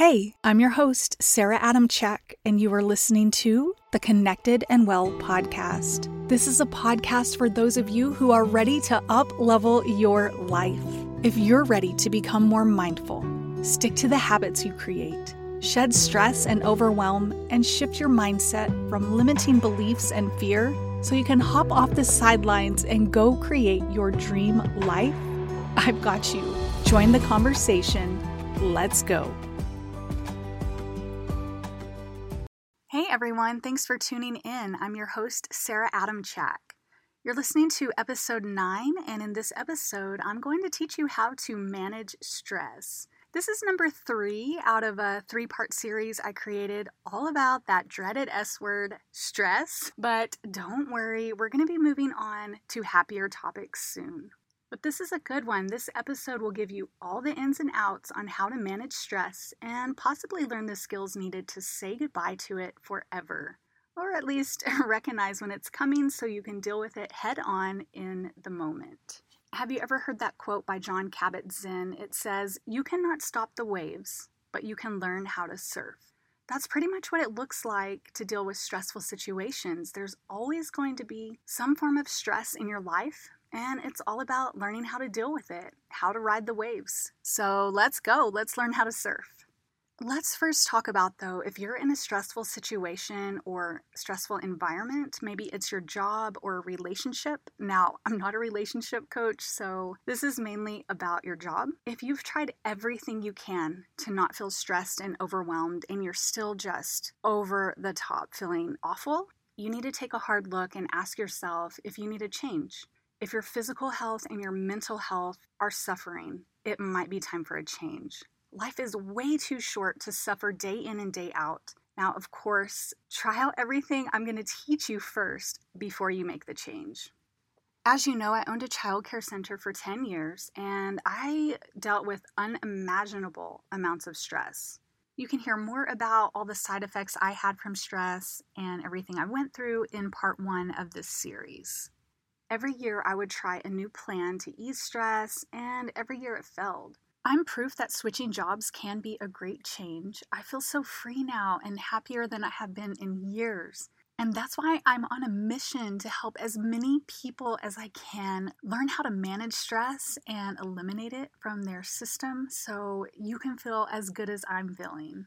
Hey, I'm your host, Sara Adamchak, and you are listening to the Connected and Well podcast. This is a podcast for those of you who are ready to up level your life. If you're ready to become more mindful, stick to the habits you create, shed stress and overwhelm, and shift your mindset from limiting beliefs and fear so you can hop off the sidelines and go create your dream life, I've got you. Join the conversation. Let's go. Hey everyone, thanks for tuning in. I'm your host, Sara Adamchak. You're listening to episode 9, and in this episode, I'm going to teach you how to manage stress. This is number three out of a three part series I created all about that dreaded S word, stress. But don't worry, we're going to be moving on to happier topics soon. But this is a good one. This episode will give you all the ins and outs on how to manage stress and possibly learn the skills needed to say goodbye to it forever. Or at least recognize when it's coming so you can deal with it head on in the moment. Have you ever heard that quote by Jon Kabat-Zinn? It says, You cannot stop the waves, but you can learn how to surf. That's pretty much what it looks like to deal with stressful situations. There's always going to be some form of stress in your life, and it's all about learning how to deal with it, how to ride the waves. So let's go, let's learn how to surf. Let's first talk about though, if you're in a stressful situation or stressful environment, maybe it's your job or a relationship. Now, I'm not a relationship coach, so this is mainly about your job. If you've tried everything you can to not feel stressed and overwhelmed and you're still just over the top feeling awful, you need to take a hard look and ask yourself if you need a change. If your physical health and your mental health are suffering, it might be time for a change. Life is way too short to suffer day in and day out. Now, of course, try out everything I'm going to teach you first before you make the change. As you know, I owned a childcare center for 10 years and I dealt with unimaginable amounts of stress. You can hear more about all the side effects I had from stress and everything I went through in part one of this series. Every year, I would try a new plan to ease stress, and every year it failed. I'm proof that switching jobs can be a great change. I feel so free now and happier than I have been in years. And that's why I'm on a mission to help as many people as I can learn how to manage stress and eliminate it from their system so you can feel as good as I'm feeling.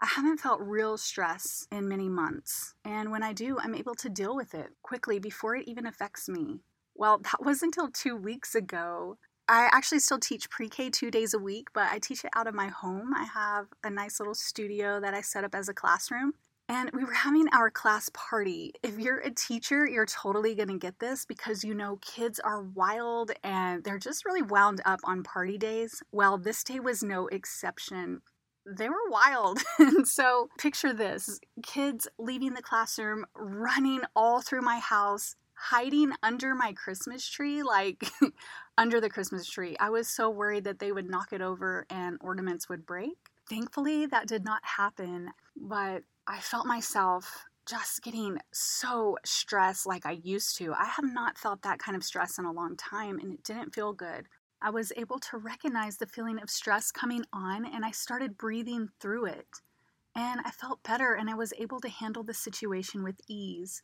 I haven't felt real stress in many months, and when I do, I'm able to deal with it quickly before it even affects me. Well, that was until two weeks ago. I actually still teach pre K two days a week, but I teach it out of my home. I have a nice little studio that I set up as a classroom. And we were having our class party. If you're a teacher, you're totally to get this because you know kids are wild and they're just really wound up on party days. Well, this day was no exception they were wild. and so picture this kids leaving the classroom, running all through my house, hiding under my Christmas tree, like under the Christmas tree. I was so worried that they would knock it over and ornaments would break. Thankfully, that did not happen, but I felt myself just getting so stressed like I used to. I have not felt that kind of stress in a long time and it didn't feel good. I was able to recognize the feeling of stress coming on and I started breathing through it. And I felt better and I was able to handle the situation with ease,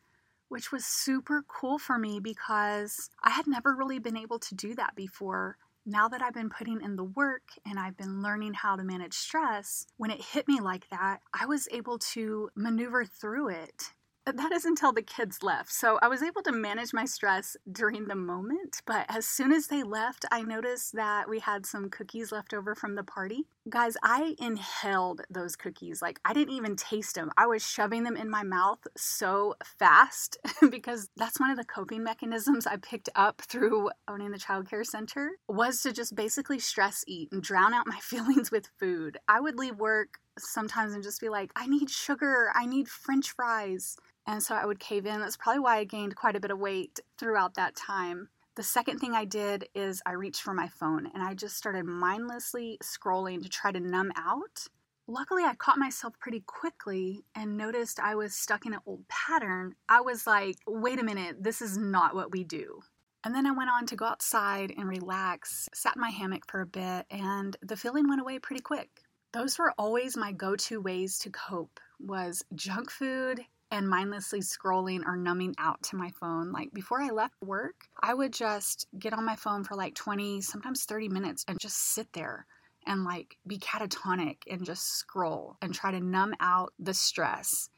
which was super cool for me because I had never really been able to do that before. Now that I've been putting in the work and I've been learning how to manage stress, when it hit me like that, I was able to maneuver through it that is until the kids left. So I was able to manage my stress during the moment. But as soon as they left, I noticed that we had some cookies left over from the party. Guys, I inhaled those cookies. Like I didn't even taste them. I was shoving them in my mouth so fast because that's one of the coping mechanisms I picked up through owning the childcare center was to just basically stress eat and drown out my feelings with food. I would leave work sometimes and just be like, I need sugar, I need french fries. And so I would cave in. That's probably why I gained quite a bit of weight throughout that time. The second thing I did is I reached for my phone and I just started mindlessly scrolling to try to numb out. Luckily, I caught myself pretty quickly and noticed I was stuck in an old pattern. I was like, wait a minute, this is not what we do. And then I went on to go outside and relax, sat in my hammock for a bit, and the feeling went away pretty quick. Those were always my go-to ways to cope was junk food and mindlessly scrolling or numbing out to my phone. Like before I left work, I would just get on my phone for like 20, sometimes 30 minutes and just sit there and like be catatonic and just scroll and try to numb out the stress.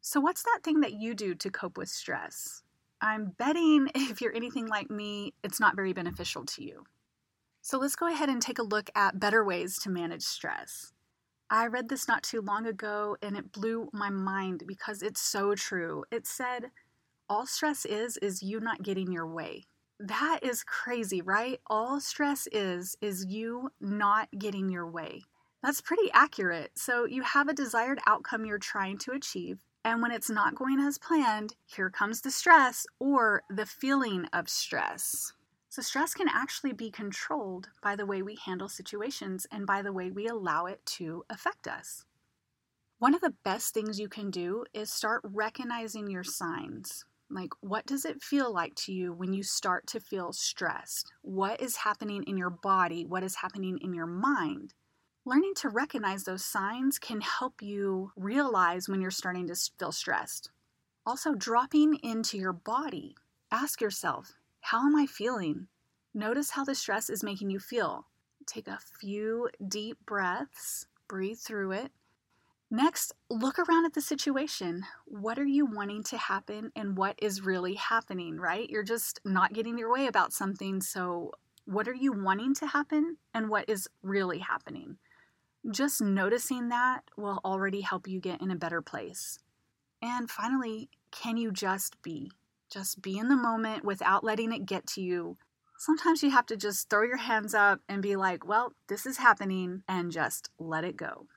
So, what's that thing that you do to cope with stress? I'm betting if you're anything like me, it's not very beneficial to you. So, let's go ahead and take a look at better ways to manage stress. I read this not too long ago and it blew my mind because it's so true. It said, All stress is, is you not getting your way. That is crazy, right? All stress is, is you not getting your way. That's pretty accurate. So you have a desired outcome you're trying to achieve. And when it's not going as planned, here comes the stress or the feeling of stress. So, stress can actually be controlled by the way we handle situations and by the way we allow it to affect us. One of the best things you can do is start recognizing your signs. Like, what does it feel like to you when you start to feel stressed? What is happening in your body? What is happening in your mind? Learning to recognize those signs can help you realize when you're starting to feel stressed. Also, dropping into your body. Ask yourself, how am I feeling? Notice how the stress is making you feel. Take a few deep breaths, breathe through it, Next, look around at the situation. What are you wanting to happen and what is really happening, right? You're just not getting your way about something. So, what are you wanting to happen and what is really happening? Just noticing that will already help you get in a better place. And finally, can you just be? Just be in the moment without letting it get to you. Sometimes you have to just throw your hands up and be like, well, this is happening, and just let it go.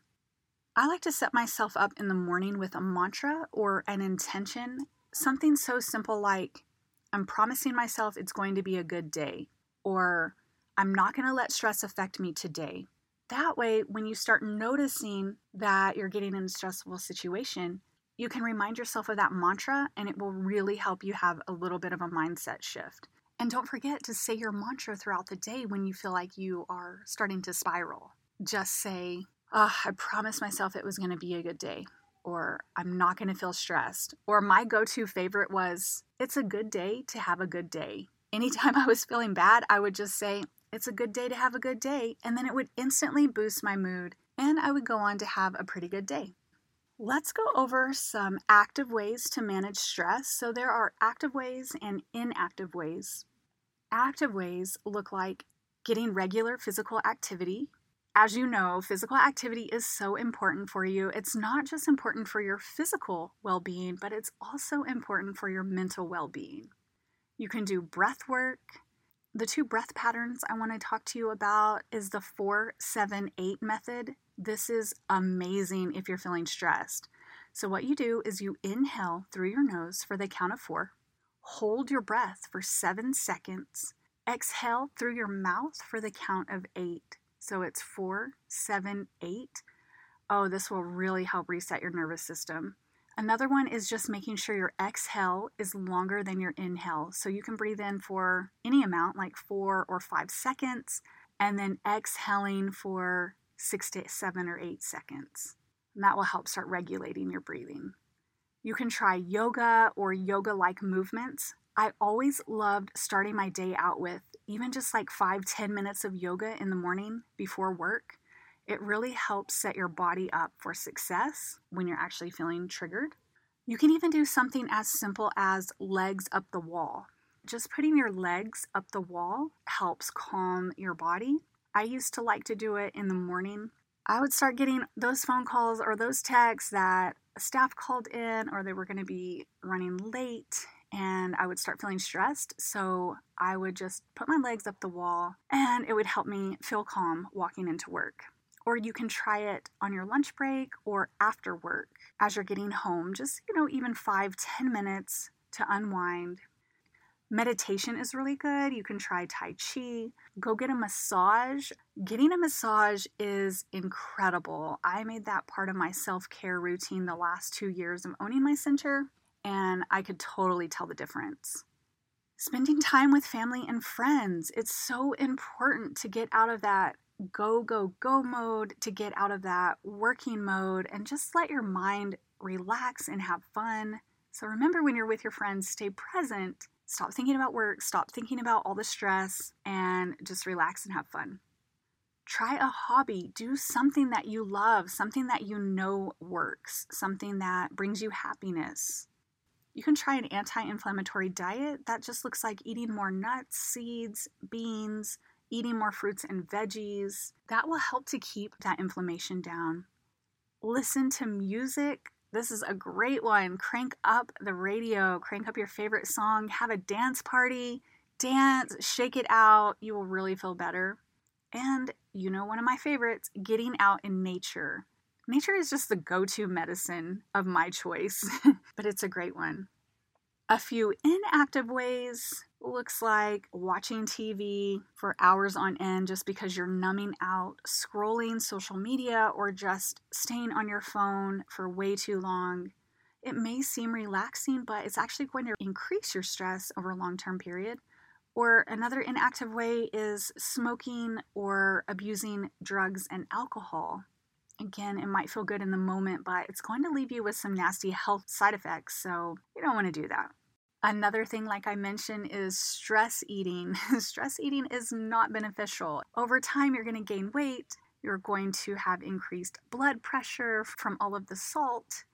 I like to set myself up in the morning with a mantra or an intention, something so simple like, I'm promising myself it's going to be a good day, or I'm not going to let stress affect me today. That way, when you start noticing that you're getting in a stressful situation, you can remind yourself of that mantra and it will really help you have a little bit of a mindset shift. And don't forget to say your mantra throughout the day when you feel like you are starting to spiral. Just say, oh, I promised myself it was going to be a good day, or I'm not going to feel stressed. Or my go to favorite was, it's a good day to have a good day. Anytime I was feeling bad, I would just say, it's a good day to have a good day. And then it would instantly boost my mood, and I would go on to have a pretty good day. Let's go over some active ways to manage stress. So, there are active ways and inactive ways. Active ways look like getting regular physical activity, as you know, physical activity is so important for you. It's not just important for your physical well being, but it's also important for your mental well being. You can do breath work. The two breath patterns I want to talk to you about is the 478 method. This is amazing if you're feeling stressed. So, what you do is you inhale through your nose for the count of four, hold your breath for seven seconds, exhale through your mouth for the count of eight. So it's four, seven, eight. Oh, this will really help reset your nervous system. Another one is just making sure your exhale is longer than your inhale. So you can breathe in for any amount, like four or five seconds, and then exhaling for six to seven or eight seconds. And that will help start regulating your breathing. You can try yoga or yoga like movements. I always loved starting my day out with even just like five, ten minutes of yoga in the morning before work. It really helps set your body up for success when you're actually feeling triggered. You can even do something as simple as legs up the wall. Just putting your legs up the wall helps calm your body. I used to like to do it in the morning. I would start getting those phone calls or those texts that staff called in or they were going to be running late and I would start feeling stressed. So I would just put my legs up the wall and it would help me feel calm walking into work. Or you can try it on your lunch break or after work as you're getting home, just, you know, even five, ten minutes to unwind. Meditation is really good. You can try Tai Chi. Go get a massage. Getting a massage is incredible. I made that part of my self care routine the last two years of owning my center and I could totally tell the difference. Spending time with family and friends. It's so important to get out of that go, go, go mode to get out of that working mode and just let your mind relax and have fun. So remember when you're with your friends, stay present. Stop thinking about work, stop thinking about all the stress, and just relax and have fun. Try a hobby. Do something that you love, something that you know works, something that brings you happiness. You can try an anti inflammatory diet that just looks like eating more nuts, seeds, beans, eating more fruits and veggies. That will help to keep that inflammation down. Listen to music. This is a great one. Crank up the radio, crank up your favorite song, have a dance party, dance, shake it out. You will really feel better. And you know, one of my favorites, getting out in nature. Nature is just the go to medicine of my choice, but it's a great one. A few inactive ways looks like watching TV for hours on end just because you're numbing out, scrolling social media, or just staying on your phone for way too long. It may seem relaxing, but it's actually going to increase your stress over a long term period. Or another inactive way is smoking or abusing drugs and alcohol. Again, it might feel good in the moment, but it's going to leave you with some nasty health side effects, so you don't want to do that. Another thing, like I mentioned, is stress eating. stress eating is not beneficial. Over time, you're going to gain weight, you're going to have increased blood pressure from all of the salt.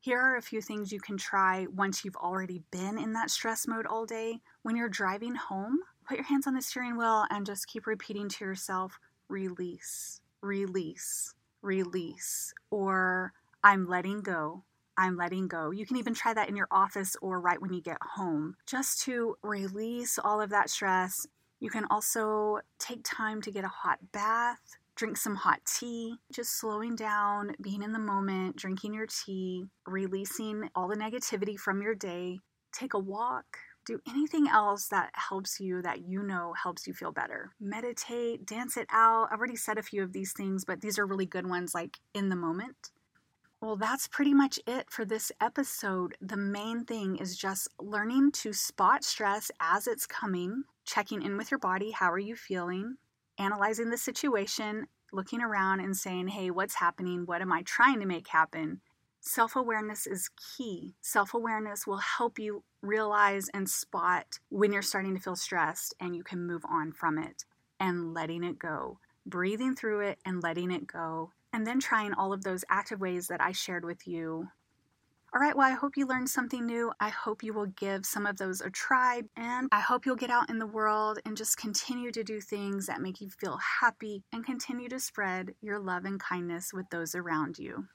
Here are a few things you can try once you've already been in that stress mode all day. When you're driving home, put your hands on the steering wheel and just keep repeating to yourself, release release, release, or I'm letting go. I'm letting go. You can even try that in your office or right when you get home, just to release all of that stress. You can also take time to get a hot bath, drink some hot tea, just slowing down, being in the moment, drinking your tea, releasing all the negativity from your day. Take a walk, do anything else that helps you that you know helps you feel better. Meditate, dance it out. I've already said a few of these things, but these are really good ones, like in the moment. Well, that's pretty much it for this episode. The main thing is just learning to spot stress as it's coming, checking in with your body. How are you feeling? Analyzing the situation, looking around and saying, hey, what's happening? What am I trying to make happen? Self awareness is key. Self awareness will help you realize and spot when you're starting to feel stressed and you can move on from it and letting it go. Breathing through it and letting it go. And then trying all of those active ways that I shared with you. All right, well, I hope you learned something new. I hope you will give some of those a try. And I hope you'll get out in the world and just continue to do things that make you feel happy and continue to spread your love and kindness with those around you.